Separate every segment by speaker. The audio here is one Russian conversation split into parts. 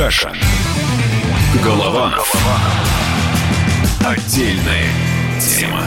Speaker 1: Кашин. Голованов. Отдельная тема.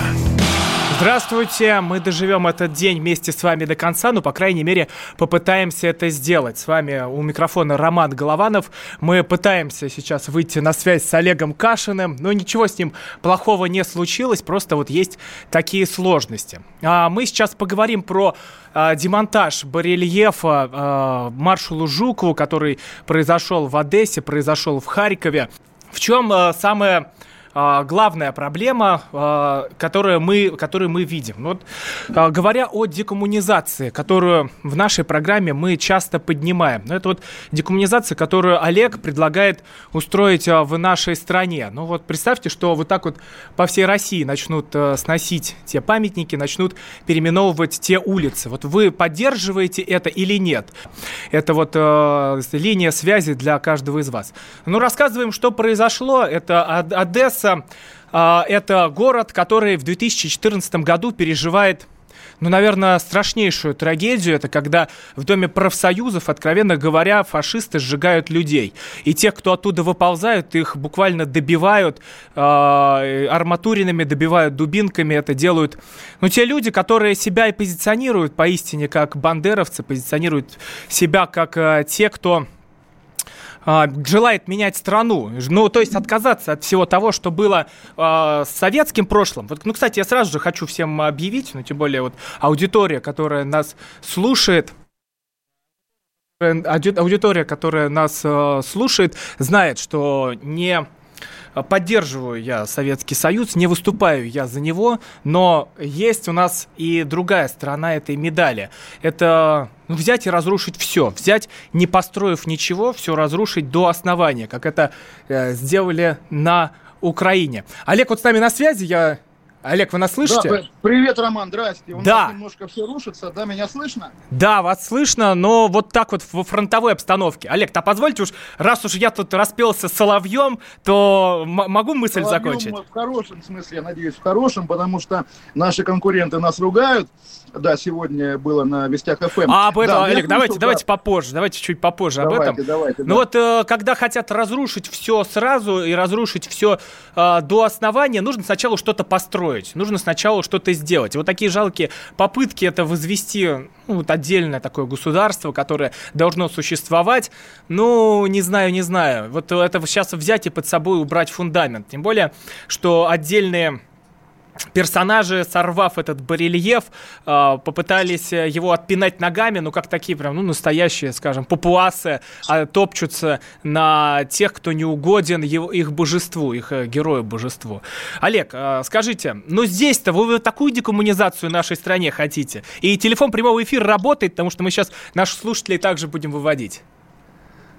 Speaker 2: Здравствуйте, мы доживем этот день вместе с вами до конца, ну, по крайней мере, попытаемся это сделать. С вами у микрофона Роман Голованов. Мы пытаемся сейчас выйти на связь с Олегом Кашиным, но ничего с ним плохого не случилось, просто вот есть такие сложности. А мы сейчас поговорим про а, демонтаж барельефа а, маршалу Жукову, который произошел в Одессе, произошел в Харькове. В чем а, самое а, главная проблема, а, которую, мы, которую мы видим. Вот, а, говоря о декоммунизации, которую в нашей программе мы часто поднимаем, ну, это вот декоммунизация, которую Олег предлагает устроить в нашей стране. Ну вот представьте, что вот так вот по всей России начнут сносить те памятники, начнут переименовывать те улицы. Вот вы поддерживаете это или нет? Это вот э, линия связи для каждого из вас. Ну, рассказываем, что произошло. Это Одесса, Одесса это город, который в 2014 году переживает ну, наверное, страшнейшую трагедию, это когда в Доме профсоюзов, откровенно говоря, фашисты сжигают людей. И тех, кто оттуда выползают, их буквально добивают э, арматуринами, добивают дубинками. Это делают, ну, те люди, которые себя и позиционируют поистине как бандеровцы, позиционируют себя как э, те, кто а, желает менять страну, ну, то есть отказаться от всего того, что было э, с советским прошлым. Вот, ну, кстати, я сразу же хочу всем объявить, ну, тем более вот аудитория, которая нас слушает, аудитория, которая нас э, слушает, знает, что не поддерживаю я Советский Союз, не выступаю я за него, но есть у нас и другая сторона этой медали. Это ну, взять и разрушить все, взять, не построив ничего, все разрушить до основания, как это э, сделали на Украине. Олег вот с нами на связи, я Олег, вы нас слышите?
Speaker 3: Да, привет, Роман, здрасте. У
Speaker 2: да.
Speaker 3: нас немножко все рушится, да, меня слышно?
Speaker 2: Да, вас слышно, но вот так вот во фронтовой обстановке. Олег, то позвольте уж, раз уж я тут распелся соловьем, то могу мысль соловьем закончить?
Speaker 3: В хорошем смысле, я надеюсь, в хорошем, потому что наши конкуренты нас ругают. Да, сегодня было на Вестях ФМ.
Speaker 2: А об этом,
Speaker 3: да,
Speaker 2: Олег, давайте, да. давайте попозже, давайте чуть попозже
Speaker 3: давайте,
Speaker 2: об этом.
Speaker 3: Давайте,
Speaker 2: ну да. вот, э, когда хотят разрушить все сразу и разрушить все э, до основания, нужно сначала что-то построить, нужно сначала что-то сделать. Вот такие жалкие попытки это возвести ну, вот отдельное такое государство, которое должно существовать, ну, не знаю, не знаю. Вот это сейчас взять и под собой убрать фундамент. Тем более, что отдельные персонажи, сорвав этот барельеф, а, попытались его отпинать ногами, ну, как такие прям, ну, настоящие, скажем, папуасы, а, топчутся на тех, кто не угоден его, их божеству, их э, герою-божеству. Олег, а, скажите, ну, здесь-то вы такую декоммунизацию нашей стране хотите? И телефон прямого эфира работает, потому что мы сейчас наших слушателей также будем выводить.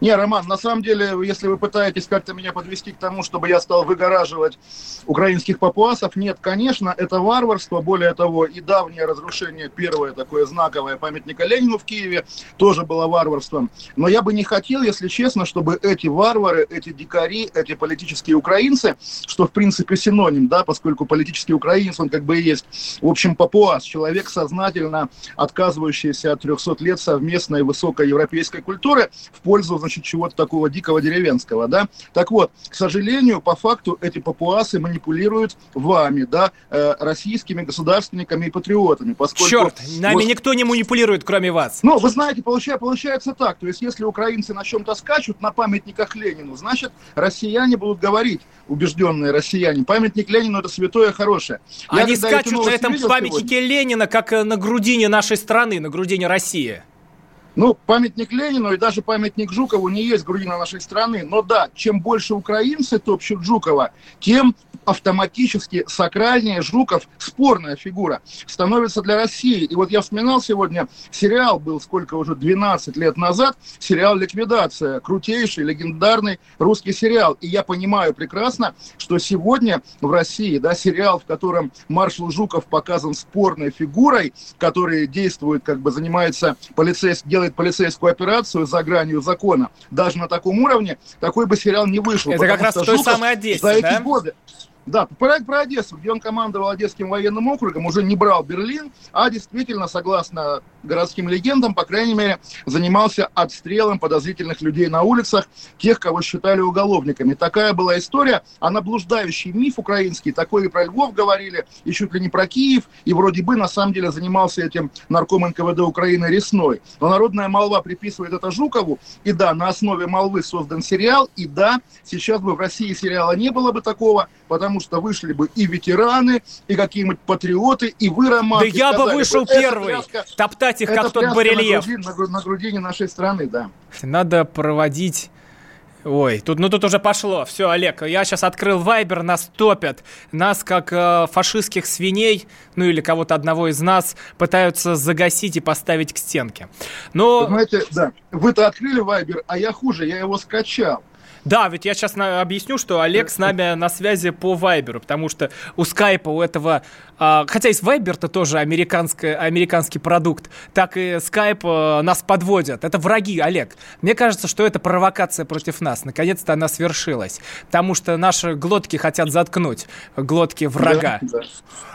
Speaker 3: Не, Роман, на самом деле, если вы пытаетесь как-то меня подвести к тому, чтобы я стал выгораживать украинских папуасов, нет, конечно, это варварство. Более того, и давнее разрушение, первое такое знаковое памятника Ленину в Киеве, тоже было варварством. Но я бы не хотел, если честно, чтобы эти варвары, эти дикари, эти политические украинцы, что в принципе синоним, да, поскольку политический украинец, он как бы и есть, в общем, папуас, человек сознательно отказывающийся от 300 лет совместной высокой европейской культуры в пользу, значит, чего-то такого дикого деревенского, да. Так вот, к сожалению, по факту эти папуасы манипулируют вами, да, э, российскими государственниками и патриотами,
Speaker 2: поскольку... Черт, нами вот, никто не манипулирует, кроме вас.
Speaker 3: Ну, вы знаете, получается, получается так, то есть если украинцы на чем-то скачут, на памятниках Ленину, значит, россияне будут говорить, убежденные россияне, памятник Ленину это святое хорошее.
Speaker 2: Они Я, скачут на этом памятнике сегодня, Ленина, как э, на грудине нашей страны, на грудине России.
Speaker 3: Ну, памятник Ленину и даже памятник Жукову не есть грудина нашей страны. Но да, чем больше украинцы топчут Жукова, тем автоматически сакральнее Жуков, спорная фигура, становится для России. И вот я вспоминал сегодня, сериал был сколько уже, 12 лет назад, сериал «Ликвидация», крутейший, легендарный русский сериал. И я понимаю прекрасно, что сегодня в России, да, сериал, в котором маршал Жуков показан спорной фигурой, который действует, как бы занимается полицейским, делает полицейскую операцию за гранью закона, даже на таком уровне, такой бы сериал не вышел.
Speaker 2: Это как раз в той Жуков самой Одессе,
Speaker 3: за
Speaker 2: да?
Speaker 3: эти годы Да, проект про Одессу, где он командовал Одесским военным округом, уже не брал Берлин, а действительно, согласно городским легендам, по крайней мере, занимался отстрелом подозрительных людей на улицах, тех, кого считали уголовниками. Такая была история, а наблуждающий миф украинский, такой и про Львов говорили, и чуть ли не про Киев, и вроде бы на самом деле занимался этим нарком НКВД Украины Ресной. Но народная молва приписывает это Жукову, и да, на основе молвы создан сериал, и да, сейчас бы в России сериала не было бы такого, потому что вышли бы и ветераны, и какие-нибудь патриоты, и вы, Роман.
Speaker 2: Да я бы вышел первый, пляска, топтать их, как тот барельеф.
Speaker 3: На, груди, на, на грудине нашей страны, да.
Speaker 2: Надо проводить Ой, тут, ну тут уже пошло. Все, Олег, я сейчас открыл Вайбер, нас топят. Нас, как э, фашистских свиней, ну или кого-то одного из нас, пытаются загасить и поставить к стенке. Но...
Speaker 3: Вы знаете, да, вы-то открыли Вайбер, а я хуже, я его скачал.
Speaker 2: Да, ведь я сейчас объясню, что Олег с нами на связи по Вайберу, потому что у скайпа, у этого... А, хотя есть Вайбер-то тоже американский продукт, так и скайп а, нас подводят. Это враги, Олег. Мне кажется, что это провокация против нас. Наконец-то она свершилась. Потому что наши глотки хотят заткнуть. Глотки врага. Да, да.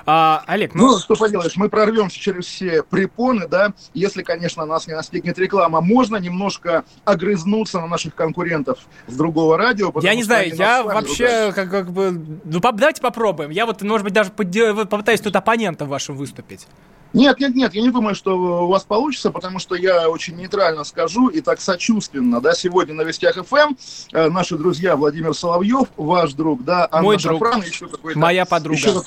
Speaker 3: А, Олег, ну... Ну, что поделаешь, мы прорвемся через все препоны, да, если, конечно, нас не настигнет реклама. Можно немножко огрызнуться на наших конкурентов с другого другого радио.
Speaker 2: Я не знаю, я вообще как, как бы... Ну, давайте попробуем. Я вот, может быть, даже попытаюсь тут оппонентом вашим выступить.
Speaker 3: Нет, нет, нет, я не думаю, что у вас получится, потому что я очень нейтрально скажу и так сочувственно, да, сегодня на Вестях ФМ э, наши друзья Владимир Соловьев, ваш друг, да,
Speaker 2: Анна Мой друг, Шафран, еще какой-то... Моя подруга. Еще,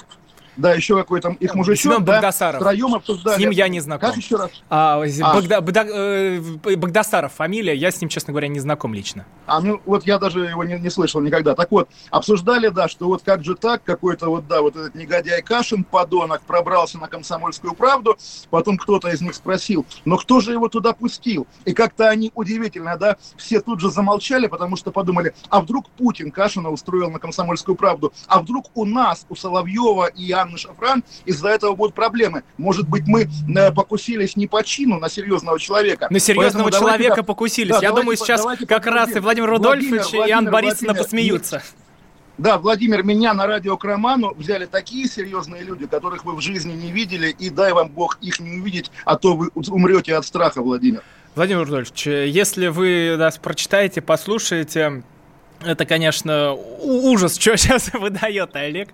Speaker 3: да, еще какой-то их мужичок.
Speaker 2: Семен. Да,
Speaker 3: втроем обсуждали.
Speaker 2: С ним я не знаком.
Speaker 3: Как еще раз?
Speaker 2: А, а. Богда, Богда, э, Богдасаров фамилия, я с ним, честно говоря, не знаком лично.
Speaker 3: А, ну, вот я даже его не, не слышал никогда. Так вот, обсуждали, да, что вот как же так, какой-то вот, да, вот этот негодяй Кашин, подонок, пробрался на комсомольскую правду, потом кто-то из них спросил, но кто же его туда пустил? И как-то они удивительно, да, все тут же замолчали, потому что подумали, а вдруг Путин Кашина устроил на комсомольскую правду, а вдруг у нас, у Соловьева и Анны Шафран из-за этого будут проблемы. Может быть, мы э, покусились не по чину на серьезного человека.
Speaker 2: На серьезного Поэтому человека давайте, покусились. Да, Я давайте, думаю, сейчас как раз и Владимир Рудольфович Владимир, и Анна Борисовна Владимир, посмеются.
Speaker 3: Да, Владимир, меня на радио к Роману взяли такие серьезные люди, которых вы в жизни не видели, и дай вам Бог их не увидеть, а то вы умрете от страха, Владимир.
Speaker 2: Владимир Рудольфович, если вы нас прочитаете, послушаете, это, конечно, ужас, что сейчас выдает Олег.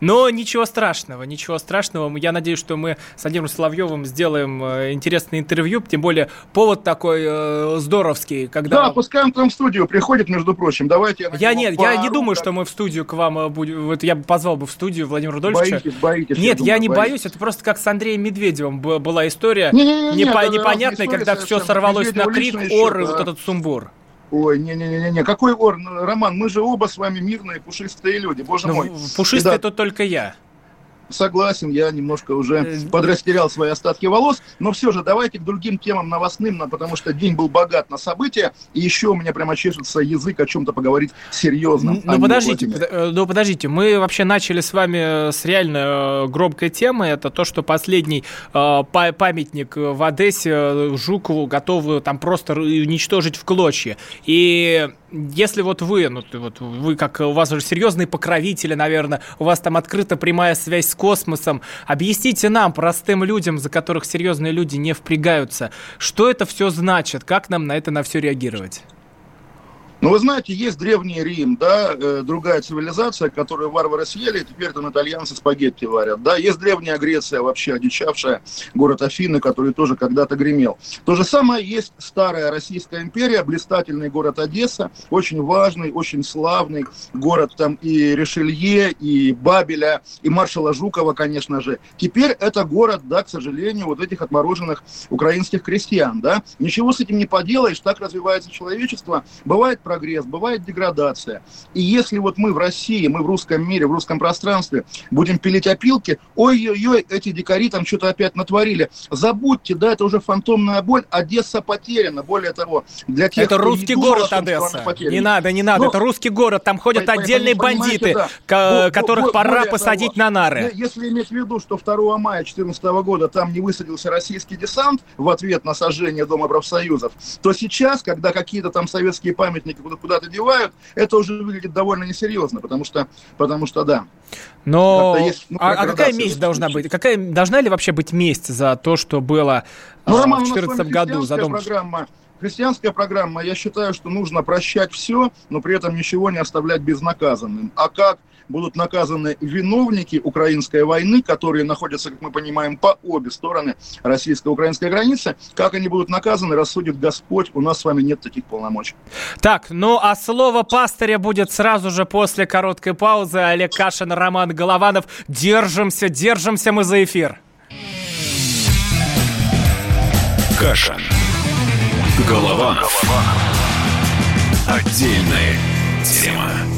Speaker 2: Но ничего страшного, ничего страшного. Я надеюсь, что мы с Владимиром Соловьевым сделаем э, интересное интервью. Тем более, повод такой э, здоровский, когда...
Speaker 3: Да, пускай он к нам в студию приходит, между прочим. Давайте
Speaker 2: я Я нет, пару, я не думаю, так... что мы в студию к вам э, будем... Вот я бы позвал бы в студию Владимира Рудольфовича.
Speaker 3: Боитесь, боитесь.
Speaker 2: Нет, я, я не боюсь. Это просто как с Андреем Медведевым была история не, не, не, не, Непо- непонятная, когда все сорвалось на крик, ор и вот этот сумбур.
Speaker 3: Ой, не-не-не-не, какой ор, ну, Роман, мы же оба с вами мирные, пушистые люди, боже ну, мой.
Speaker 2: Пушистый да. тут только я
Speaker 3: согласен, я немножко уже э, подрастерял свои остатки волос, но все же давайте к другим темам новостным, потому что день был богат на события, и еще у меня прямо чешется язык о чем-то поговорить серьезно.
Speaker 2: Ну подождите, под, э, ну подождите, мы вообще начали с вами с реально э, громкой темы, это то, что последний э, памятник в Одессе Жукову готовы там просто уничтожить в клочья. И если вот вы, ну вот вы как у вас уже серьезные покровители, наверное, у вас там открыта прямая связь с космосом, объясните нам, простым людям, за которых серьезные люди не впрягаются, что это все значит, как нам на это на все реагировать?
Speaker 3: Ну, вы знаете, есть Древний Рим, да, э, другая цивилизация, которую варвары съели, и теперь там итальянцы спагетти варят, да. Есть Древняя Греция, вообще одичавшая, город Афины, который тоже когда-то гремел. То же самое есть старая Российская империя, блистательный город Одесса, очень важный, очень славный город там и Решелье, и Бабеля, и маршала Жукова, конечно же. Теперь это город, да, к сожалению, вот этих отмороженных украинских крестьян, да. Ничего с этим не поделаешь, так развивается человечество. Бывает прогресс, бывает деградация. И если вот мы в России, мы в русском мире, в русском пространстве будем пилить опилки, ой-ой-ой, эти дикари там что-то опять натворили. Забудьте, да, это уже фантомная боль, Одесса потеряна. Более того, для тех,
Speaker 2: Это русский город Одесса. Не надо, не надо, Но, это русский город, там ходят по, отдельные бандиты, да. которых вот, пора посадить того, на нары.
Speaker 3: Если иметь в виду, что 2 мая 2014 года там не высадился российский десант в ответ на сожжение Дома профсоюзов, то сейчас, когда какие-то там советские памятники куда-то девают, это уже выглядит довольно несерьезно, потому что, потому что да.
Speaker 2: Но есть, ну, а, а какая месть должна быть? Какая должна ли вообще быть месть за то, что было ну, Роман, в 2014 году? За дом...
Speaker 3: программа Христианская программа, я считаю, что нужно прощать все, но при этом ничего не оставлять безнаказанным. А как будут наказаны виновники украинской войны, которые находятся, как мы понимаем, по обе стороны российско-украинской границы. Как они будут наказаны, рассудит Господь. У нас с вами нет таких полномочий.
Speaker 2: Так, ну а слово пастыря будет сразу же после короткой паузы. Олег Кашин, Роман Голованов. Держимся, держимся мы за эфир.
Speaker 1: Кашин. Голованов. Отдельная тема.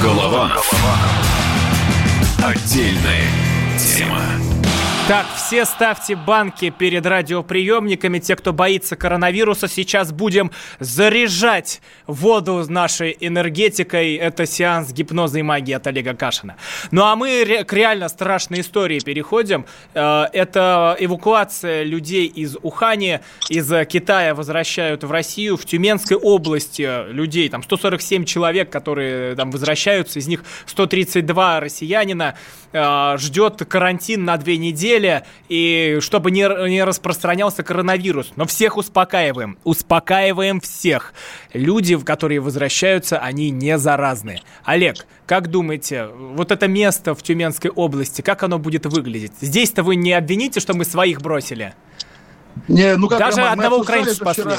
Speaker 1: Голованов. Отдельная тема.
Speaker 2: Так, все ставьте банки перед радиоприемниками. Те, кто боится коронавируса, сейчас будем заряжать воду нашей энергетикой. Это сеанс гипноза и магии от Олега Кашина. Ну а мы к реально страшной истории переходим. Э, это эвакуация людей из Ухани, из Китая возвращают в Россию. В Тюменской области людей, там 147 человек, которые там возвращаются, из них 132 россиянина. Э, ждет карантин на две недели и чтобы не, не распространялся коронавирус. Но всех успокаиваем. Успокаиваем всех. Люди, которые возвращаются, они не заразны. Олег, как думаете, вот это место в Тюменской области, как оно будет выглядеть? Здесь-то вы не обвините, что мы своих бросили?
Speaker 3: Не, ну как,
Speaker 2: Даже одного украинца спасли. Вчера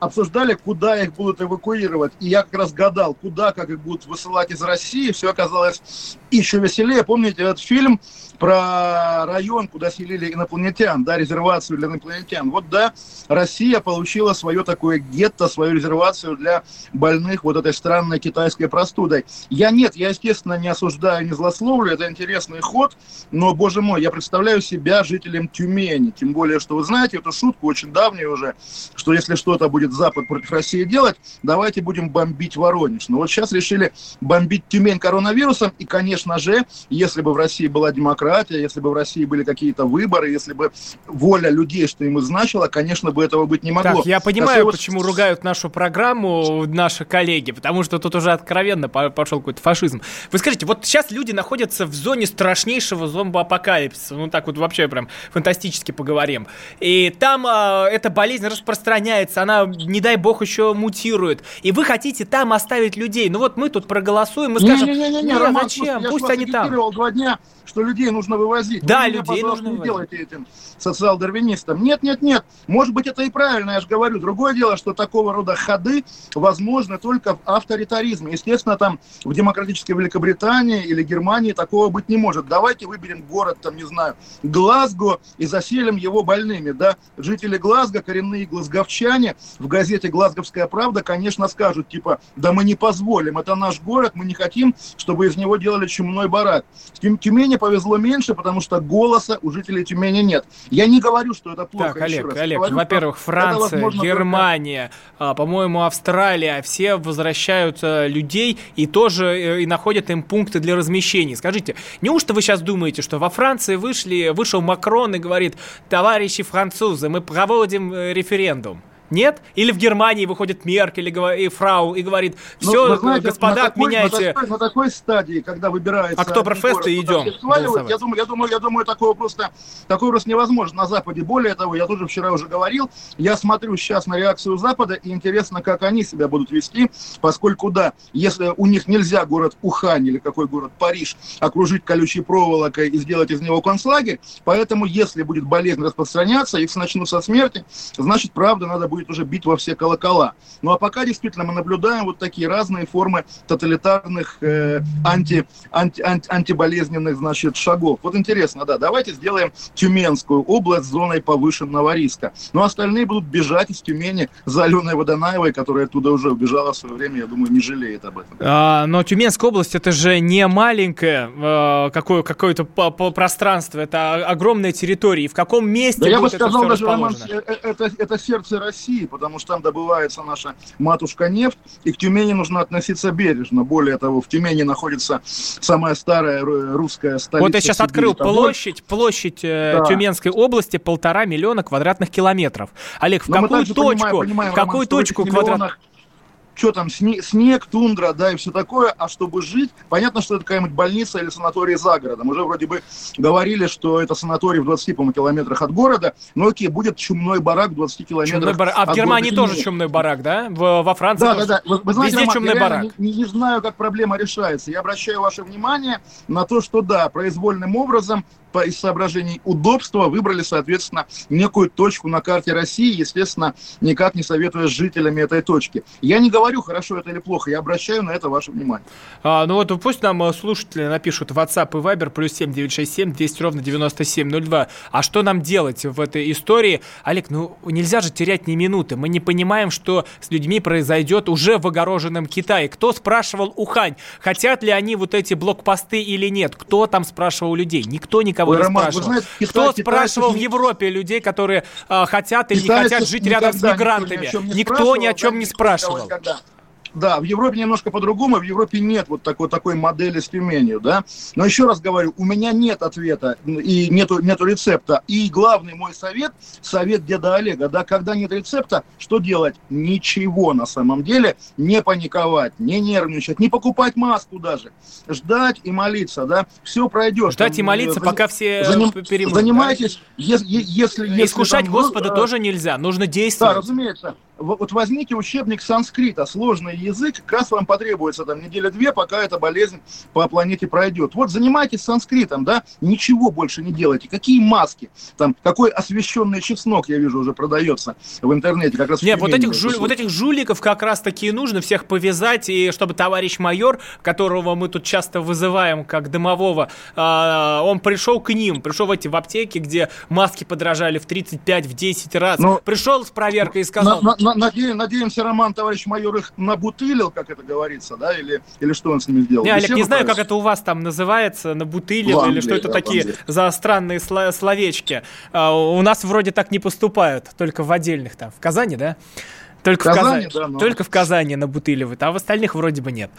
Speaker 3: обсуждали, куда их будут эвакуировать. И я как раз гадал, куда, как их будут высылать из России. Все оказалось еще веселее. Помните этот фильм про район, куда селили инопланетян, да, резервацию для инопланетян. Вот, да, Россия получила свое такое гетто, свою резервацию для больных вот этой странной китайской простудой. Я нет, я, естественно, не осуждаю, не злословлю, это интересный ход, но, боже мой, я представляю себя жителем Тюмени, тем более, что вы знаете эту шутку очень давнюю уже, что если что-то будет Запад против России делать, давайте будем бомбить Воронеж. Но вот сейчас решили бомбить Тюмень коронавирусом, и, конечно же, если бы в России была демократия, если бы в России были какие-то выборы, если бы воля людей, что им и значило, конечно бы этого быть не могло.
Speaker 2: Так, я понимаю, а почему ругают нашу программу наши коллеги, потому что тут уже откровенно пошел какой-то фашизм. Вы скажите, вот сейчас люди находятся в зоне страшнейшего зомбоапокалипсиса, ну так вот вообще прям фантастически поговорим. И там э, эта болезнь распространяется, она, не дай бог, еще мутирует. И вы хотите там оставить людей. Ну вот мы тут проголосуем, мы скажем, не, не, не, не, не, Роман, зачем, пусть они там.
Speaker 3: два дня что людей нужно вывозить.
Speaker 2: Да, Вы людей меня, нужно
Speaker 3: не делайте этим социал-дарвинистам. Нет, нет, нет. Может быть, это и правильно, я же говорю. Другое дело, что такого рода ходы возможны только в авторитаризме. Естественно, там в демократической Великобритании или Германии такого быть не может. Давайте выберем город, там, не знаю, Глазго и заселим его больными, да. Жители Глазго, коренные глазговчане в газете «Глазговская правда», конечно, скажут, типа, да мы не позволим, это наш город, мы не хотим, чтобы из него делали чумной барак. Тюмени повезло меньше, потому что голоса у жителей Тюмени нет. Я не говорю, что это плохо.
Speaker 2: Так, Олег, Олег, во-первых, Франция, Германия, только... по-моему, Австралия, все возвращают людей и тоже э, и находят им пункты для размещения. Скажите, неужто вы сейчас думаете, что во Франции вышли, вышел Макрон и говорит, товарищи французы, мы проводим э, референдум? Нет? Или в Германии выходит Меркель и Фрау и говорит, все, ну, знаете, господа, на такой, отменяйте.
Speaker 3: На такой, на такой стадии, когда выбирается...
Speaker 2: Октоберфест и идем
Speaker 3: я думаю, я думаю, я думаю, такого просто, такой просто невозможно на Западе. Более того, я тоже вчера уже говорил, я смотрю сейчас на реакцию Запада, и интересно, как они себя будут вести, поскольку, да, если у них нельзя город Ухань или какой город Париж окружить колючей проволокой и сделать из него концлагерь, поэтому, если будет болезнь распространяться, их начнут со смерти, значит, правда, надо будет уже бить во все колокола. Ну, а пока действительно мы наблюдаем вот такие разные формы тоталитарных э, анти, анти, анти, антиболезненных, значит, шагов. Вот интересно, да, давайте сделаем Тюменскую область зоной повышенного риска. Но остальные будут бежать из Тюмени за Аленой Водонаевой, которая оттуда уже убежала в свое время, я думаю, не жалеет об этом.
Speaker 2: А, но Тюменская область это же не маленькое э, какое, какое-то по, по пространство, это огромная территория. И в каком месте да
Speaker 3: я бы сказал, даже, Роман, э, э, это, это сердце России, потому что там добывается наша матушка нефть, и к Тюмени нужно относиться бережно. Более того, в Тюмени находится самая старая русская столица
Speaker 2: вот я сейчас открыл площадь, площадь э, да. Тюменской области полтора миллиона квадратных километров. Олег, в Но какую точку, понимаем, понимаем, в какую Роман, точку квадратных
Speaker 3: что там, снег, снег, тундра, да, и все такое, а чтобы жить, понятно, что это какая-нибудь больница или санаторий за городом. Уже вроде бы говорили, что это санаторий в 20, по километрах от города, но окей, будет чумной барак в 20 километрах чумной
Speaker 2: барак. А в Германии тоже чумной барак, да? В, во Франции
Speaker 3: Да,
Speaker 2: тоже?
Speaker 3: да, да. Вы, вы знаете, Везде Роман, чумной барак. Не, не знаю, как проблема решается. Я обращаю ваше внимание на то, что да, произвольным образом по, из соображений удобства выбрали, соответственно, некую точку на карте России, естественно, никак не советуя с жителями этой точки. Я не говорю, хорошо это или плохо, я обращаю на это ваше внимание.
Speaker 2: А, ну вот пусть нам э, слушатели напишут WhatsApp и Viber плюс 7967 200 ровно 9702. А что нам делать в этой истории? Олег, ну нельзя же терять ни минуты. Мы не понимаем, что с людьми произойдет уже в огороженном Китае. Кто спрашивал Ухань? Хотят ли они вот эти блокпосты или нет? Кто там спрашивал людей? Никто не никого Ой, не Роман, спрашивал. Знаете, Китай, Кто спрашивал Китай, в Европе людей, которые э, хотят или не хотят жить рядом с мигрантами? Никто ни, никто о чем не спрашивал. Никогда.
Speaker 3: Да, в Европе немножко по-другому, в Европе нет вот такой, такой модели с Тюменью, да. Но еще раз говорю, у меня нет ответа и нету, нету рецепта. И главный мой совет, совет деда Олега, да, когда нет рецепта, что делать? Ничего на самом деле, не паниковать, не нервничать, не покупать маску даже. Ждать и молиться, да, все пройдет.
Speaker 2: Ждать там, и молиться, за, пока все
Speaker 3: заним, перемогут. Занимайтесь, да? если, если,
Speaker 2: если... Искушать там, Господа э, тоже нельзя, нужно действовать.
Speaker 3: Да, разумеется вот возьмите учебник санскрита, сложный язык, как раз вам потребуется там неделя-две, пока эта болезнь по планете пройдет. Вот занимайтесь санскритом, да, ничего больше не делайте. Какие маски? Там, какой освещенный чеснок, я вижу, уже продается в интернете. Как раз
Speaker 2: Нет, вот этих, жу- вот этих жуликов как раз таки нужно всех повязать, и чтобы товарищ майор, которого мы тут часто вызываем как дымового, э, он пришел к ним, пришел в эти в аптеки, где маски подражали в 35, в 10 раз, Но, пришел с проверкой и сказал...
Speaker 3: На, на, наде, надеемся, Роман, товарищ майор, их набутылил, как это говорится, да, или, или что он с ними сделал?
Speaker 2: Не, Олег, не знаю, как это у вас там называется, набутылил, или что это да, такие за странные словечки. А, у нас вроде так не поступают, только в отдельных там. В Казани, да? Только в Казани, в Казани да, но... только в Казани набутыливают, а в остальных вроде бы нет.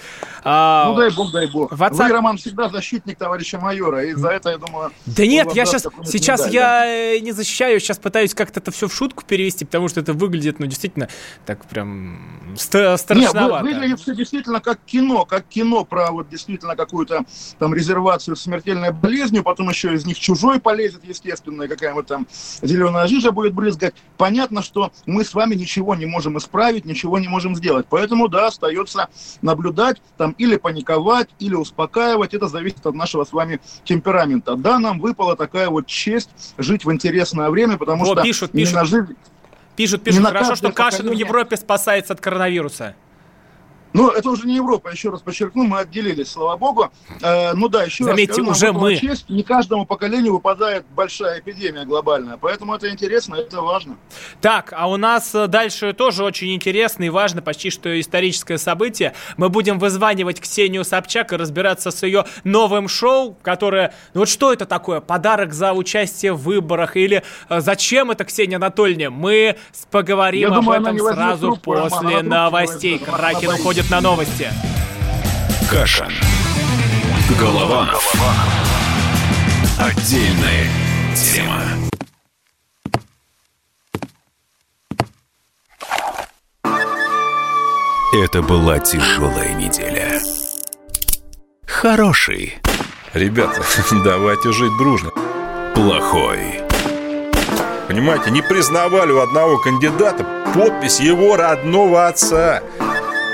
Speaker 3: А, ну дай бог, дай бог. WhatsApp... Вы, Роман, всегда защитник товарища майора, и за это, я думаю...
Speaker 2: Да нет, я сейчас, сейчас медаль, я да? не защищаю, сейчас пытаюсь как-то это все в шутку перевести, потому что это выглядит, ну, действительно, так прям страшновато. Нет,
Speaker 3: выглядит все действительно как кино, как кино про вот действительно какую-то там резервацию с смертельной болезнью, потом еще из них чужой полезет, естественно, и какая-нибудь там зеленая жижа будет брызгать. Понятно, что мы с вами ничего не можем исправить, ничего не можем сделать. Поэтому, да, остается наблюдать там или паниковать, или успокаивать. Это зависит от нашего с вами темперамента. Да, нам выпала такая вот честь жить в интересное время, потому О, что...
Speaker 2: пишут, пишут. Жизнь... Пишут, пишут, хорошо, что Кашин в Европе спасается от коронавируса.
Speaker 3: Ну, это уже не Европа, еще раз подчеркну, мы отделились, слава богу. Э, ну да, еще
Speaker 2: Заметьте, раз скажу, уже мы.
Speaker 3: Честь, не каждому поколению выпадает большая эпидемия глобальная, поэтому это интересно, это важно.
Speaker 2: Так, а у нас э, дальше тоже очень интересно и важно, почти что историческое событие. Мы будем вызванивать Ксению Собчак и разбираться с ее новым шоу, которое... Ну вот что это такое? Подарок за участие в выборах? Или э, зачем это, Ксения Анатольевна? Мы поговорим Я об думаю, этом сразу трубку, после новостей. Кракен уходит уходит на новости.
Speaker 1: Каша. Голованов. Отдельная тема. Это была тяжелая неделя. Хороший.
Speaker 4: Ребята, давайте жить дружно.
Speaker 1: Плохой.
Speaker 4: Понимаете, не признавали у одного кандидата подпись его родного отца.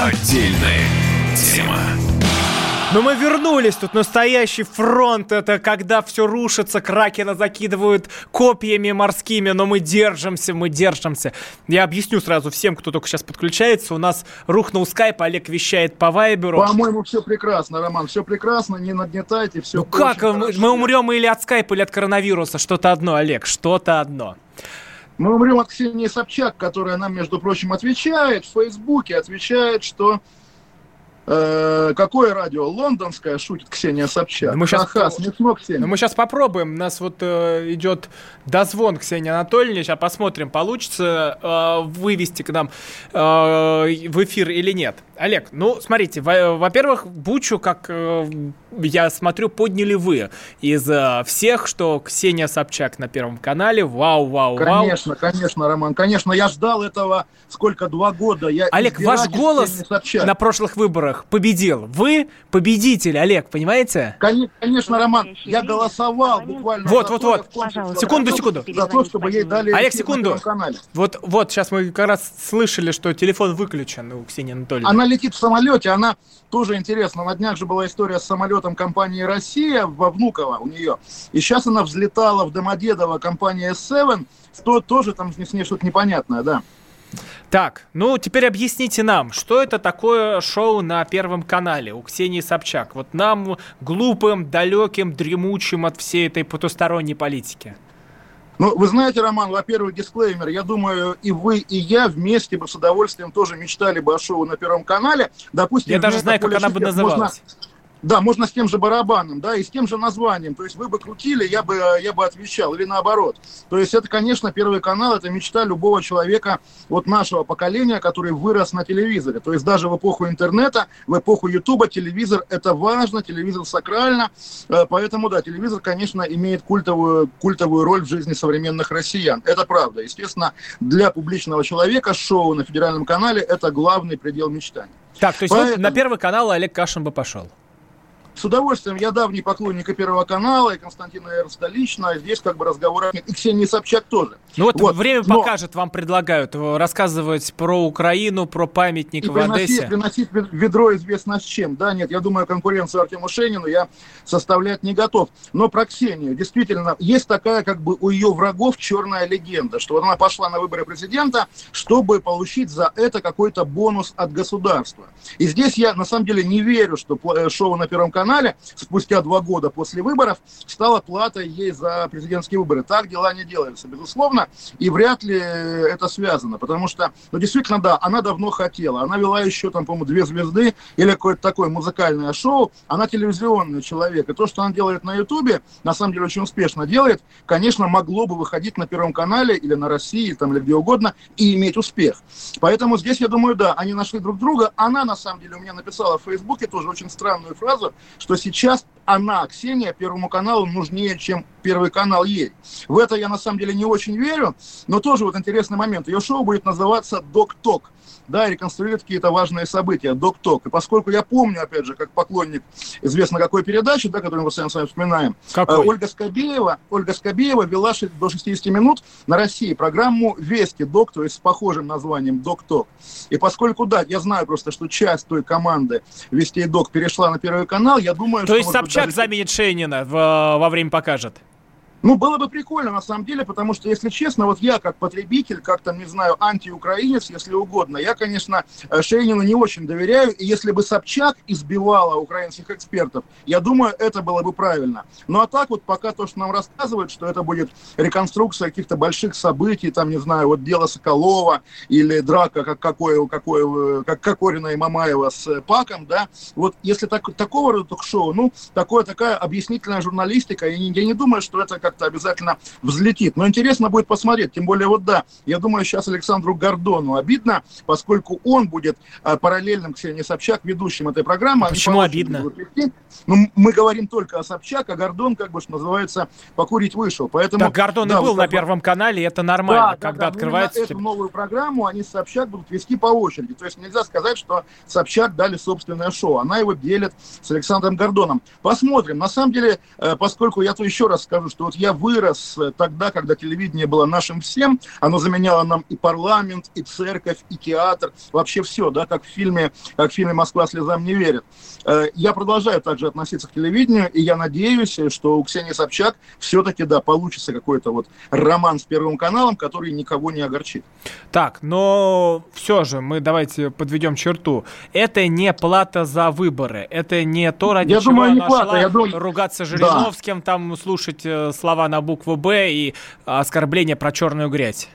Speaker 1: Отдельная тема.
Speaker 2: Но мы вернулись, тут настоящий фронт, это когда все рушится, Кракена закидывают копьями морскими, но мы держимся, мы держимся. Я объясню сразу всем, кто только сейчас подключается, у нас рухнул скайп, Олег вещает по вайберу.
Speaker 3: По-моему, все прекрасно, Роман, все прекрасно, не нагнетайте, все
Speaker 2: Ну как, мы, мы умрем или от скайпа, или от коронавируса, что-то одно, Олег, что-то одно.
Speaker 3: Мы умрем от Ксении Собчак, которая нам, между прочим, отвечает в Фейсбуке, отвечает, что э, какое радио? Лондонское, шутит Ксения Собчак.
Speaker 2: Мы сейчас,
Speaker 3: Ха-ха, смешно, Ксения.
Speaker 2: Ну, мы сейчас попробуем. У нас вот э, идет дозвон Ксении Анатольевне. Сейчас посмотрим, получится э, вывести к нам э, в эфир или нет. Олег, ну, смотрите, во- во-первых, Бучу, как э, я смотрю, подняли вы из э, всех, что Ксения Собчак на Первом канале. Вау, вау, вау.
Speaker 3: Конечно, конечно, Роман, конечно, я ждал этого сколько, два года. Я
Speaker 2: Олег, ваш голос на прошлых выборах победил. Вы победитель, Олег, понимаете?
Speaker 3: Конечно, Роман, я голосовал буквально.
Speaker 2: Вот,
Speaker 3: за
Speaker 2: вот, вот. Секунду, секунду.
Speaker 3: За то, чтобы ей дали
Speaker 2: Олег, секунду. Вот, вот, сейчас мы как раз слышали, что телефон выключен у Ксении Анатольевны.
Speaker 3: Она летит в самолете, она тоже интересно. На днях же была история с самолетом компании «Россия» во Внуково у нее. И сейчас она взлетала в Домодедово компания S7, то тоже там с ней что-то непонятное, да.
Speaker 2: Так, ну теперь объясните нам, что это такое шоу на Первом канале у Ксении Собчак? Вот нам, глупым, далеким, дремучим от всей этой потусторонней политики.
Speaker 3: Ну, вы знаете, Роман, во-первых, дисклеймер. Я думаю, и вы, и я вместе бы с удовольствием тоже мечтали бы о шоу на Первом канале. Допустим,
Speaker 2: Я даже знаю, как она бы
Speaker 3: Шипер можно-
Speaker 2: называлась.
Speaker 3: Да, можно с тем же барабаном, да, и с тем же названием. То есть вы бы крутили, я бы, я бы отвечал, или наоборот. То есть это, конечно, Первый канал, это мечта любого человека вот нашего поколения, который вырос на телевизоре. То есть даже в эпоху интернета, в эпоху Ютуба телевизор это важно, телевизор сакрально. Э, Поэтому, да, телевизор, конечно, имеет культовую, культовую роль в жизни современных россиян. Это правда. Естественно, для публичного человека шоу на федеральном канале это главный предел мечтаний.
Speaker 2: Так, то есть
Speaker 3: Поэтому-
Speaker 2: на Первый канал Олег Кашин бы пошел.
Speaker 3: С удовольствием. Я давний поклонник и Первого канала, и Константина Эрнста лично. Здесь как бы разговоров нет. И Ксении Собчак тоже.
Speaker 2: Ну вот,
Speaker 3: Вот,
Speaker 2: время
Speaker 3: но-
Speaker 2: покажет, вам предлагают рассказывать про Украину, про памятник
Speaker 3: И
Speaker 2: в
Speaker 3: приносить,
Speaker 2: Одессе.
Speaker 3: приносить вед- ведро известно с чем. Да, нет, я думаю, конкуренцию Артему Шенину я составлять не готов. Но про Ксению, действительно, есть такая как бы у ее врагов черная легенда, что вот она пошла на выборы президента, чтобы получить за это какой-то бонус от государства. И здесь я на самом деле не верю, что э, шоу на Первом канале спустя два года после выборов стало платой ей за президентские выборы. Так дела не делаются, безусловно, и вряд ли это связано, потому что, ну, действительно, да, она давно хотела. Она вела еще, там, по-моему, «Две звезды» или какое-то такое музыкальное шоу. Она телевизионный человек. И то, что она делает на Ютубе, на самом деле очень успешно делает, конечно, могло бы выходить на Первом канале или на России, там, или где угодно, и иметь успех. Поэтому здесь, я думаю, да, они нашли друг друга. Она, на самом деле, у меня написала в Фейсбуке тоже очень странную фразу, что сейчас она, Ксения, Первому каналу нужнее, чем Первый канал ей. В это я, на самом деле, не очень верю, но тоже вот интересный момент. Ее шоу будет называться «Док-ток». Да, и какие-то важные события, «Док-ток». И поскольку я помню, опять же, как поклонник известно какой передачи, да, которую мы постоянно с вами вспоминаем,
Speaker 2: Какой?
Speaker 3: Э, Ольга Скобеева, Ольга Скобеева вела до 60 минут на России программу «Вести Док», то есть с похожим названием «Док-ток». И поскольку, да, я знаю просто, что часть той команды «Вести Док» перешла на Первый канал, я думаю,
Speaker 2: То
Speaker 3: что...
Speaker 2: есть
Speaker 3: может быть,
Speaker 2: Собчак
Speaker 3: даже-
Speaker 2: заменит Шейнина в- во время покажет.
Speaker 3: Ну, было бы прикольно, на самом деле, потому что, если честно, вот я как потребитель, как там, не знаю, антиукраинец, если угодно, я, конечно, э, Шейнину не очень доверяю, и если бы Собчак избивала украинских экспертов, я думаю, это было бы правильно. Ну, а так вот пока то, что нам рассказывают, что это будет реконструкция каких-то больших событий, там, не знаю, вот дело Соколова или драка, как, какое, какое, как Кокорина и Мамаева с Паком, да, вот если так, такого рода ток-шоу, ну, такое, такая объяснительная журналистика, я не, я не думаю, что это как-то обязательно взлетит. Но интересно будет посмотреть. Тем более, вот да, я думаю, сейчас Александру Гордону обидно, поскольку он будет а, параллельным Ксении Собчак ведущим этой программы.
Speaker 2: А почему обидно?
Speaker 3: Ну, мы говорим только о Собчак, а Гордон, как бы, что называется, покурить вышел. Поэтому,
Speaker 2: так Гордон да, и был вот, на Первом канале, это нормально, да, когда да, открывается...
Speaker 3: эту новую программу они с Собчак будут вести по очереди. То есть нельзя сказать, что Собчак дали собственное шоу. Она его делит с Александром Гордоном. Посмотрим. На самом деле, э, поскольку я то еще раз скажу, что вот я вырос э, тогда, когда телевидение было нашим всем. Оно заменяло нам и парламент, и церковь, и театр, вообще все, да, как в фильме, как в фильме «Москва слезам не верит». Э, я продолжаю также относиться к телевидению, и я надеюсь, что у Ксении Собчак все-таки, да, получится какой-то вот роман с Первым каналом, который никого не огорчит.
Speaker 2: Так, но все же мы давайте подведем черту. Это не плата за выборы, это не то, ради я чего думаю, она плата, шла я думаю... ругаться Жириновским, да. там слушать э, слова на букву «Б» и оскорбление про черную грязь.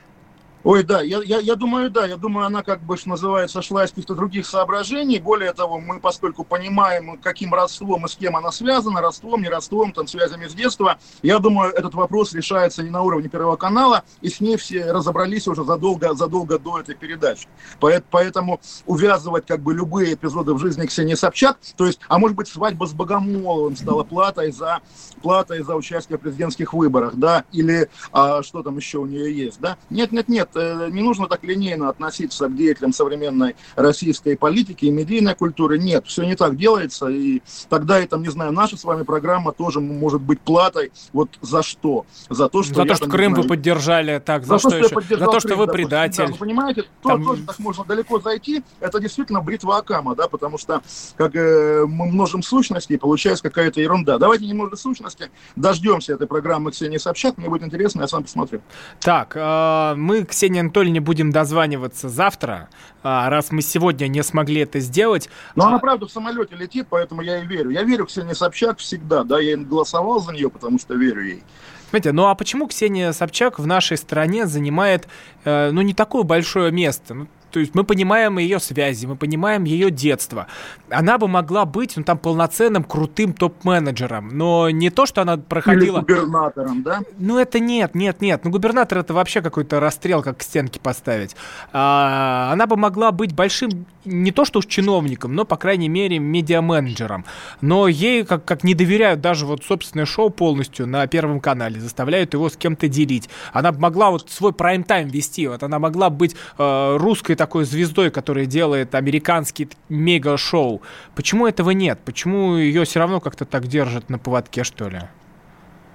Speaker 3: Ой, да, я, я, я думаю, да, я думаю, она, как бы, что называется, шла из каких-то других соображений. Более того, мы, поскольку понимаем, каким родством и с кем она связана, родством, не родством, там, связями с детства, я думаю, этот вопрос решается не на уровне Первого канала, и с ней все разобрались уже задолго, задолго до этой передачи. Поэтому увязывать, как бы, любые эпизоды в жизни Ксении Собчак, то есть, а может быть, свадьба с Богомоловым стала платой за, платой за участие в президентских выборах, да, или а, что там еще у нее есть, да? Нет, нет, нет, не нужно так линейно относиться к деятелям современной российской политики и медийной культуры. Нет, все не так делается, и тогда это, не знаю, наша с вами программа тоже может быть платой. Вот за что?
Speaker 2: За то, что... За то, что Крым знаю, вы поддержали, так, за, за что, что еще? За то, что Крым, вы предатель. Да,
Speaker 3: вы понимаете, Там... тоже так можно далеко зайти, это действительно бритва Акама, да, потому что как э, мы множим сущности, и получается какая-то ерунда. Давайте немного сущности, дождемся этой программы Ксении Собчак, мне будет интересно, я сам посмотрю.
Speaker 2: Так, э, мы, Ксения Ксении Анатольевне будем дозваниваться завтра, а, раз мы сегодня не смогли это сделать.
Speaker 3: Но она, правда, в самолете летит, поэтому я и верю. Я верю Ксении Собчак всегда, да, я голосовал за нее, потому что верю ей.
Speaker 2: Смотрите, ну а почему Ксения Собчак в нашей стране занимает, э, ну, не такое большое место? Ну, то есть мы понимаем ее связи, мы понимаем ее детство. Она бы могла быть, ну, там, полноценным, крутым топ-менеджером, но не то, что она проходила...
Speaker 3: Или губернатором, да?
Speaker 2: Ну, это нет, нет, нет. Ну, губернатор это вообще какой-то расстрел, как к стенке поставить. А, она бы могла быть большим, не то что уж чиновником, но, по крайней мере, медиа-менеджером. Но ей как, как не доверяют даже вот собственное шоу полностью на Первом канале, заставляют его с кем-то делить. Она бы могла вот свой прайм-тайм вести, вот она могла быть э, русской такой звездой, которая делает американский мега-шоу. Почему этого нет? Почему ее все равно как-то так держат на поводке, что ли?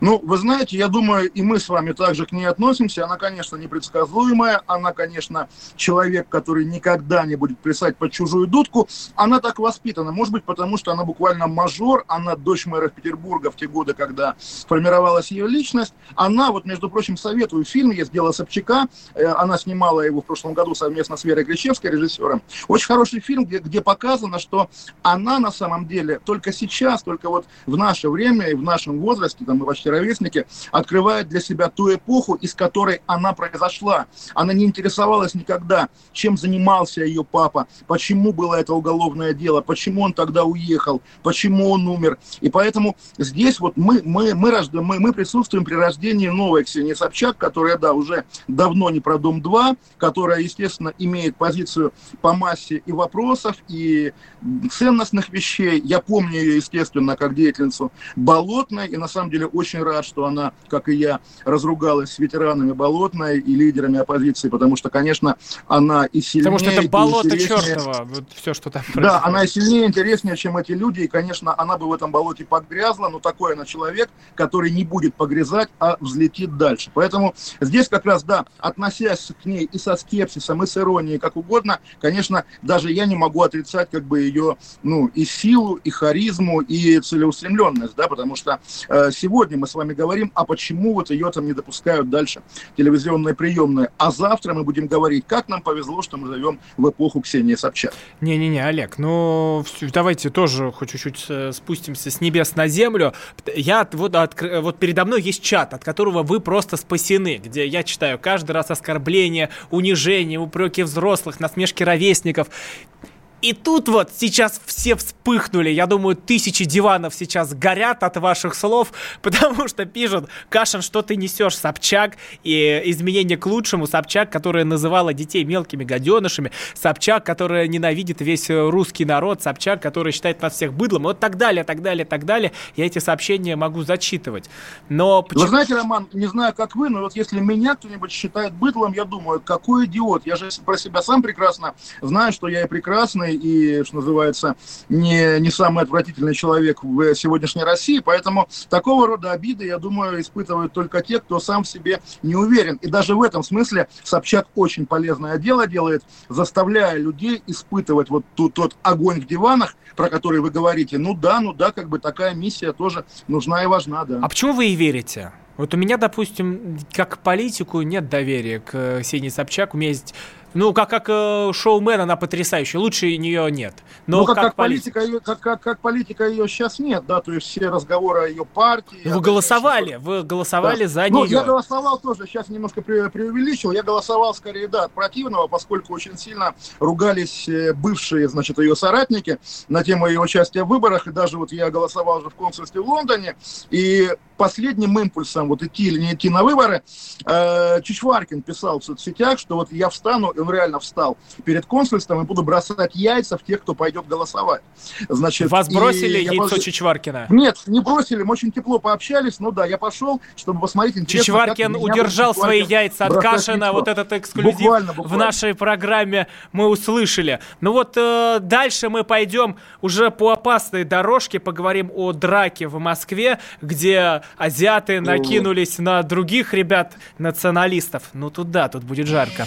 Speaker 3: Ну, вы знаете, я думаю, и мы с вами также к ней относимся. Она, конечно, непредсказуемая. Она, конечно, человек, который никогда не будет плясать под чужую дудку. Она так воспитана. Может быть, потому что она буквально мажор. Она дочь мэра Петербурга в те годы, когда формировалась ее личность. Она, вот, между прочим, советую фильм «Есть дело Собчака». Э, она снимала его в прошлом году совместно с Верой Гречевской, режиссером. Очень хороший фильм, где, где показано, что она на самом деле только сейчас, только вот в наше время и в нашем возрасте, там, мы почти наши ровесники, открывает для себя ту эпоху, из которой она произошла. Она не интересовалась никогда, чем занимался ее папа, почему было это уголовное дело, почему он тогда уехал, почему он умер. И поэтому здесь вот мы, мы, мы, рожда, мы, мы присутствуем при рождении новой Ксении Собчак, которая, да, уже давно не про Дом-2, которая, естественно, имеет позицию по массе и вопросов, и ценностных вещей. Я помню ее, естественно, как деятельницу Болотной, и на самом деле очень очень рад, что она, как и я, разругалась с ветеранами Болотной и лидерами оппозиции, потому что, конечно, она и сильнее...
Speaker 2: Потому что это болото чертово, вот все, что там
Speaker 3: происходит. Да, она и сильнее, интереснее, чем эти люди, и, конечно, она бы в этом болоте погрязла, но такой она человек, который не будет погрязать, а взлетит дальше. Поэтому здесь как раз, да, относясь к ней и со скепсисом, и с иронией, как угодно, конечно, даже я не могу отрицать как бы ее, ну, и силу, и харизму, и целеустремленность, да, потому что э, сегодня мы с вами говорим, а почему вот ее там не допускают дальше телевизионные приемные. А завтра мы будем говорить, как нам повезло, что мы живем в эпоху Ксении Собчак.
Speaker 2: Не-не-не, Олег, ну давайте тоже хоть чуть-чуть э, спустимся с небес на землю. Я вот, откр... вот передо мной есть чат, от которого вы просто спасены, где я читаю каждый раз оскорбления, унижения, упреки взрослых, насмешки ровесников. И тут вот сейчас все вспыхнули. Я думаю, тысячи диванов сейчас горят от ваших слов, потому что пишут, Кашин, что ты несешь, Собчак, и изменение к лучшему, Собчак, которая называла детей мелкими гаденышами, Собчак, которая ненавидит весь русский народ, Собчак, который считает нас всех быдлом, вот так далее, так далее, так далее. Я эти сообщения могу зачитывать. Но
Speaker 3: почему... Вы знаете, Роман, не знаю, как вы, но вот если меня кто-нибудь считает быдлом, я думаю, какой идиот. Я же про себя сам прекрасно знаю, что я и прекрасный, умный и, что называется, не, не самый отвратительный человек в сегодняшней России. Поэтому такого рода обиды, я думаю, испытывают только те, кто сам в себе не уверен. И даже в этом смысле Собчак очень полезное дело делает, заставляя людей испытывать вот тот, тот огонь в диванах, про который вы говорите. Ну да, ну да, как бы такая миссия тоже нужна и важна, да.
Speaker 2: А почему вы ей верите? Вот у меня, допустим, как политику нет доверия к Ксении Собчак. У меня есть ну, как, как э, шоумен она потрясающая, лучше нее нет.
Speaker 3: Но ну, как, как, как, политика ее, как, как, как политика ее сейчас нет, да, то есть все разговоры о ее партии.
Speaker 2: Вы голосовали, вы голосовали да. за
Speaker 3: ну,
Speaker 2: нее.
Speaker 3: я голосовал тоже, сейчас немножко пре преувеличил, я голосовал скорее, да, от противного, поскольку очень сильно ругались э, бывшие, значит, ее соратники на тему ее участия в выборах, и даже вот я голосовал уже в консульстве в Лондоне, и последним импульсом вот идти или не идти на выборы, э, Чичваркин писал в соцсетях, что вот я встану, и он реально встал перед консульством и буду бросать яйца в тех, кто пойдет голосовать.
Speaker 2: Значит, Вас бросили яйцо пос... Чичваркина?
Speaker 3: Нет, не бросили, мы очень тепло пообщались, но да, я пошел, чтобы посмотреть.
Speaker 2: Чичваркин удержал свои яйца от Кашина, вот этот эксклюзив буквально, буквально. в нашей программе мы услышали. Ну вот э, дальше мы пойдем уже по опасной дорожке, поговорим о драке в Москве, где азиаты накинулись на других ребят, националистов. Ну тут да, тут будет жарко.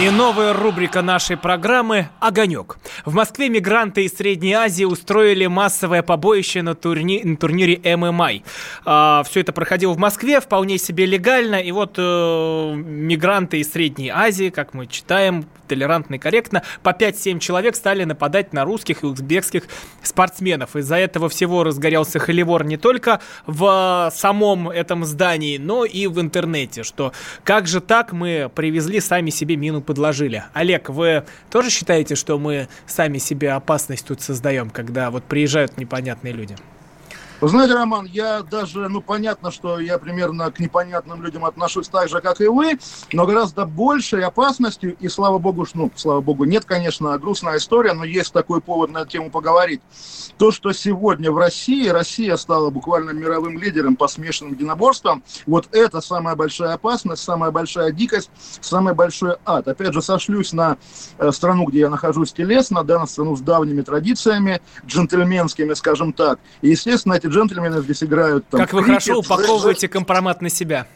Speaker 2: И новая рубрика нашей программы «Огонек». В Москве мигранты из Средней Азии устроили массовое побоище на, турни... на турнире ММА. А, все это проходило в Москве вполне себе легально. И вот э, мигранты из Средней Азии, как мы читаем, толерантно и корректно, по 5-7 человек стали нападать на русских и узбекских спортсменов. Из-за этого всего разгорелся холивор не только в самом этом здании, но и в интернете, что как же так мы привезли сами себе мину подложили. Олег, вы тоже считаете, что мы сами себе опасность тут создаем, когда вот приезжают непонятные люди?
Speaker 3: Вы знаете, Роман, я даже, ну, понятно, что я примерно к непонятным людям отношусь так же, как и вы, но гораздо большей опасностью, и слава богу, ну, слава богу, нет, конечно, грустная история, но есть такой повод на эту тему поговорить. То, что сегодня в России, Россия стала буквально мировым лидером по смешанным единоборствам, вот это самая большая опасность, самая большая дикость, самый большой ад. Опять же, сошлюсь на э, страну, где я нахожусь телесно, да, на страну с давними традициями, джентльменскими, скажем так. И, естественно, эти джентльмены здесь играют.
Speaker 2: Там, как вы крикет, хорошо упаковываете компромат на себя.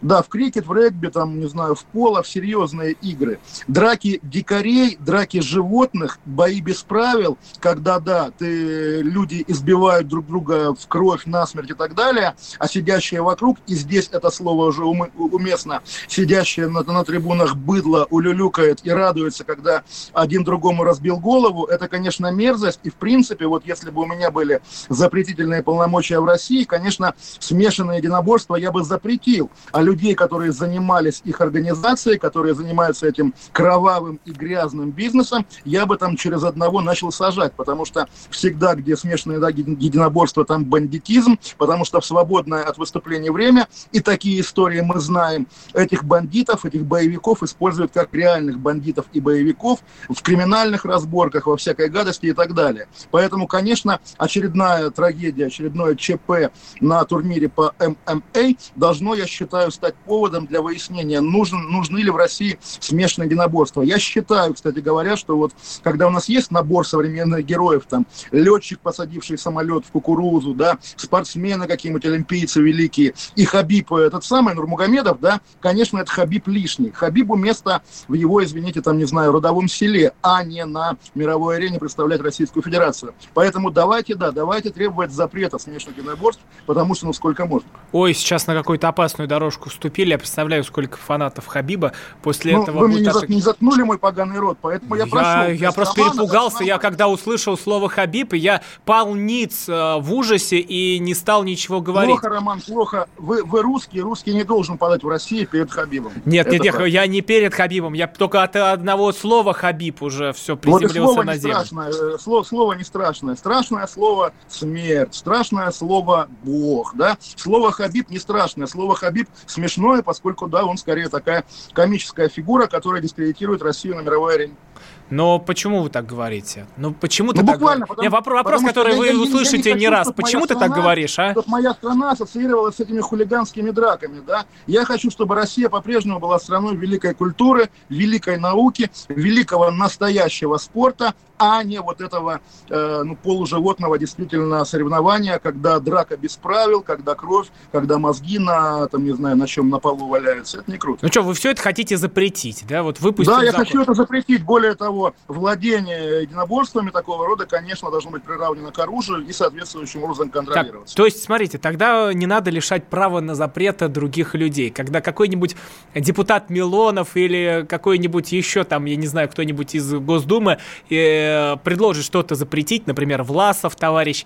Speaker 3: Да, в крикет, в регби, там, не знаю, в поло, в серьезные игры. Драки дикарей, драки животных, бои без правил, когда, да, ты, люди избивают друг друга в кровь, насмерть и так далее, а сидящие вокруг, и здесь это слово уже уместно, сидящие на, на трибунах быдло улюлюкает и радуется, когда один другому разбил голову, это, конечно, мерзость. И, в принципе, вот если бы у меня были запретительные полномочия в России, конечно, смешанное единоборство я бы запретил. А людей, которые занимались их организацией, которые занимаются этим кровавым и грязным бизнесом, я бы там через одного начал сажать, потому что всегда, где смешанное да, единоборство, там бандитизм, потому что в свободное от выступления время, и такие истории мы знаем, этих бандитов, этих боевиков используют как реальных бандитов и боевиков в криминальных разборках, во всякой гадости и так далее. Поэтому, конечно, очередная трагедия, очередное ЧП на турнире по ММА должно, я считаю, стать поводом для выяснения, нужен, нужны ли в России смешанные единоборства. Я считаю, кстати говоря, что вот когда у нас есть набор современных героев, там, летчик, посадивший самолет в кукурузу, да, спортсмены какие-нибудь, олимпийцы великие, и Хабиб, э, этот самый Нурмугамедов, да, конечно, это Хабиб лишний. Хабибу место в его, извините, там, не знаю, родовом селе, а не на мировой арене представлять Российскую Федерацию. Поэтому давайте, да, давайте требовать запрета смешанных единоборств, потому что ну сколько можно.
Speaker 2: Ой, сейчас на какую-то опасную дорожку вступили. Я представляю, сколько фанатов Хабиба после
Speaker 3: ну,
Speaker 2: этого...
Speaker 3: Вы мне не, не заткнули мой поганый рот, поэтому я, я прошу.
Speaker 2: Я просто перепугался. Я когда услышал слово Хабиб, я пал ниц э, в ужасе и не стал ничего говорить.
Speaker 3: Плохо, Роман, плохо. Вы, вы русский, русский не должен падать в России перед Хабибом.
Speaker 2: Нет, Это нет, нет, я не перед Хабибом. Я только от одного слова Хабиб уже все приземлился вот на землю.
Speaker 3: Страшное, э, слово, слово не страшное. Страшное слово смерть. Страшное слово Бог. Да? Слово Хабиб не страшное. Слово Хабиб смешное, поскольку да, он скорее такая комическая фигура, которая дискредитирует Россию на мировой арене.
Speaker 2: Но почему вы так говорите? Ну почему ты ну, так говоришь? Потому, вопрос, вопрос который вы я, услышите я не, не раз. Почему ты страна, так говоришь, а?
Speaker 3: Чтобы моя страна ассоциировалась с этими хулиганскими драками, да? Я хочу, чтобы Россия по-прежнему была страной великой культуры, великой науки, великого настоящего спорта, а не вот этого э, ну, полуживотного действительно соревнования, когда драка без правил, когда кровь, когда мозги на, там, не знаю, на чем на полу валяются. Это не круто.
Speaker 2: Ну что, вы все это хотите запретить, да? Вот выпустить
Speaker 3: Да, я закон. хочу это запретить. Более того, владение единоборствами такого рода, конечно, должно быть приравнено к оружию и соответствующим образом контролироваться.
Speaker 2: Так, то есть, смотрите, тогда не надо лишать права на запрета других людей. Когда какой-нибудь депутат Милонов или какой-нибудь еще там, я не знаю, кто-нибудь из Госдумы э, предложит что-то запретить, например, Власов, товарищ,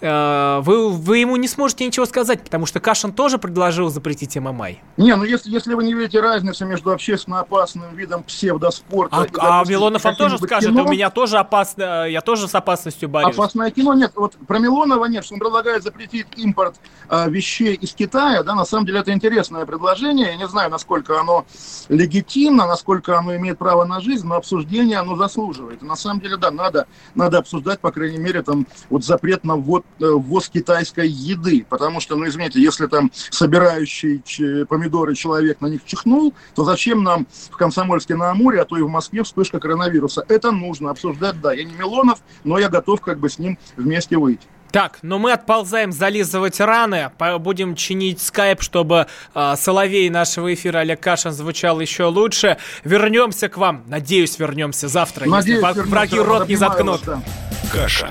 Speaker 2: вы, вы ему не сможете ничего сказать, потому что Кашин тоже предложил запретить ММА.
Speaker 3: Не, ну если, если вы не видите разницы между общественно опасным видом псевдоспорта...
Speaker 2: А, и, допустим, а Милонов вам тоже скажет, кино, у меня тоже опасно, я тоже с опасностью борюсь.
Speaker 3: Опасное кино нет. Вот про Милонова нет, что он предлагает запретить импорт а, вещей из Китая, да, на самом деле это интересное предложение. Я не знаю, насколько оно легитимно, насколько оно имеет право на жизнь, но обсуждение оно заслуживает. На самом деле, да, надо, надо обсуждать, по крайней мере, там, вот запрет на ввод Э, ввоз китайской еды, потому что, ну, извините, если там собирающий помидоры человек на них чихнул, то зачем нам в Комсомольске на Амуре, а то и в Москве вспышка коронавируса? Это нужно обсуждать, да. Я не Милонов, но я готов как бы с ним вместе выйти.
Speaker 2: Так, но мы отползаем зализывать раны, будем чинить скайп, чтобы э, соловей нашего эфира Олег Кашин звучал еще лучше. Вернемся к вам, надеюсь, вернемся завтра,
Speaker 3: надеюсь, если
Speaker 2: враги рот не заткнут.
Speaker 1: Да. Кашин.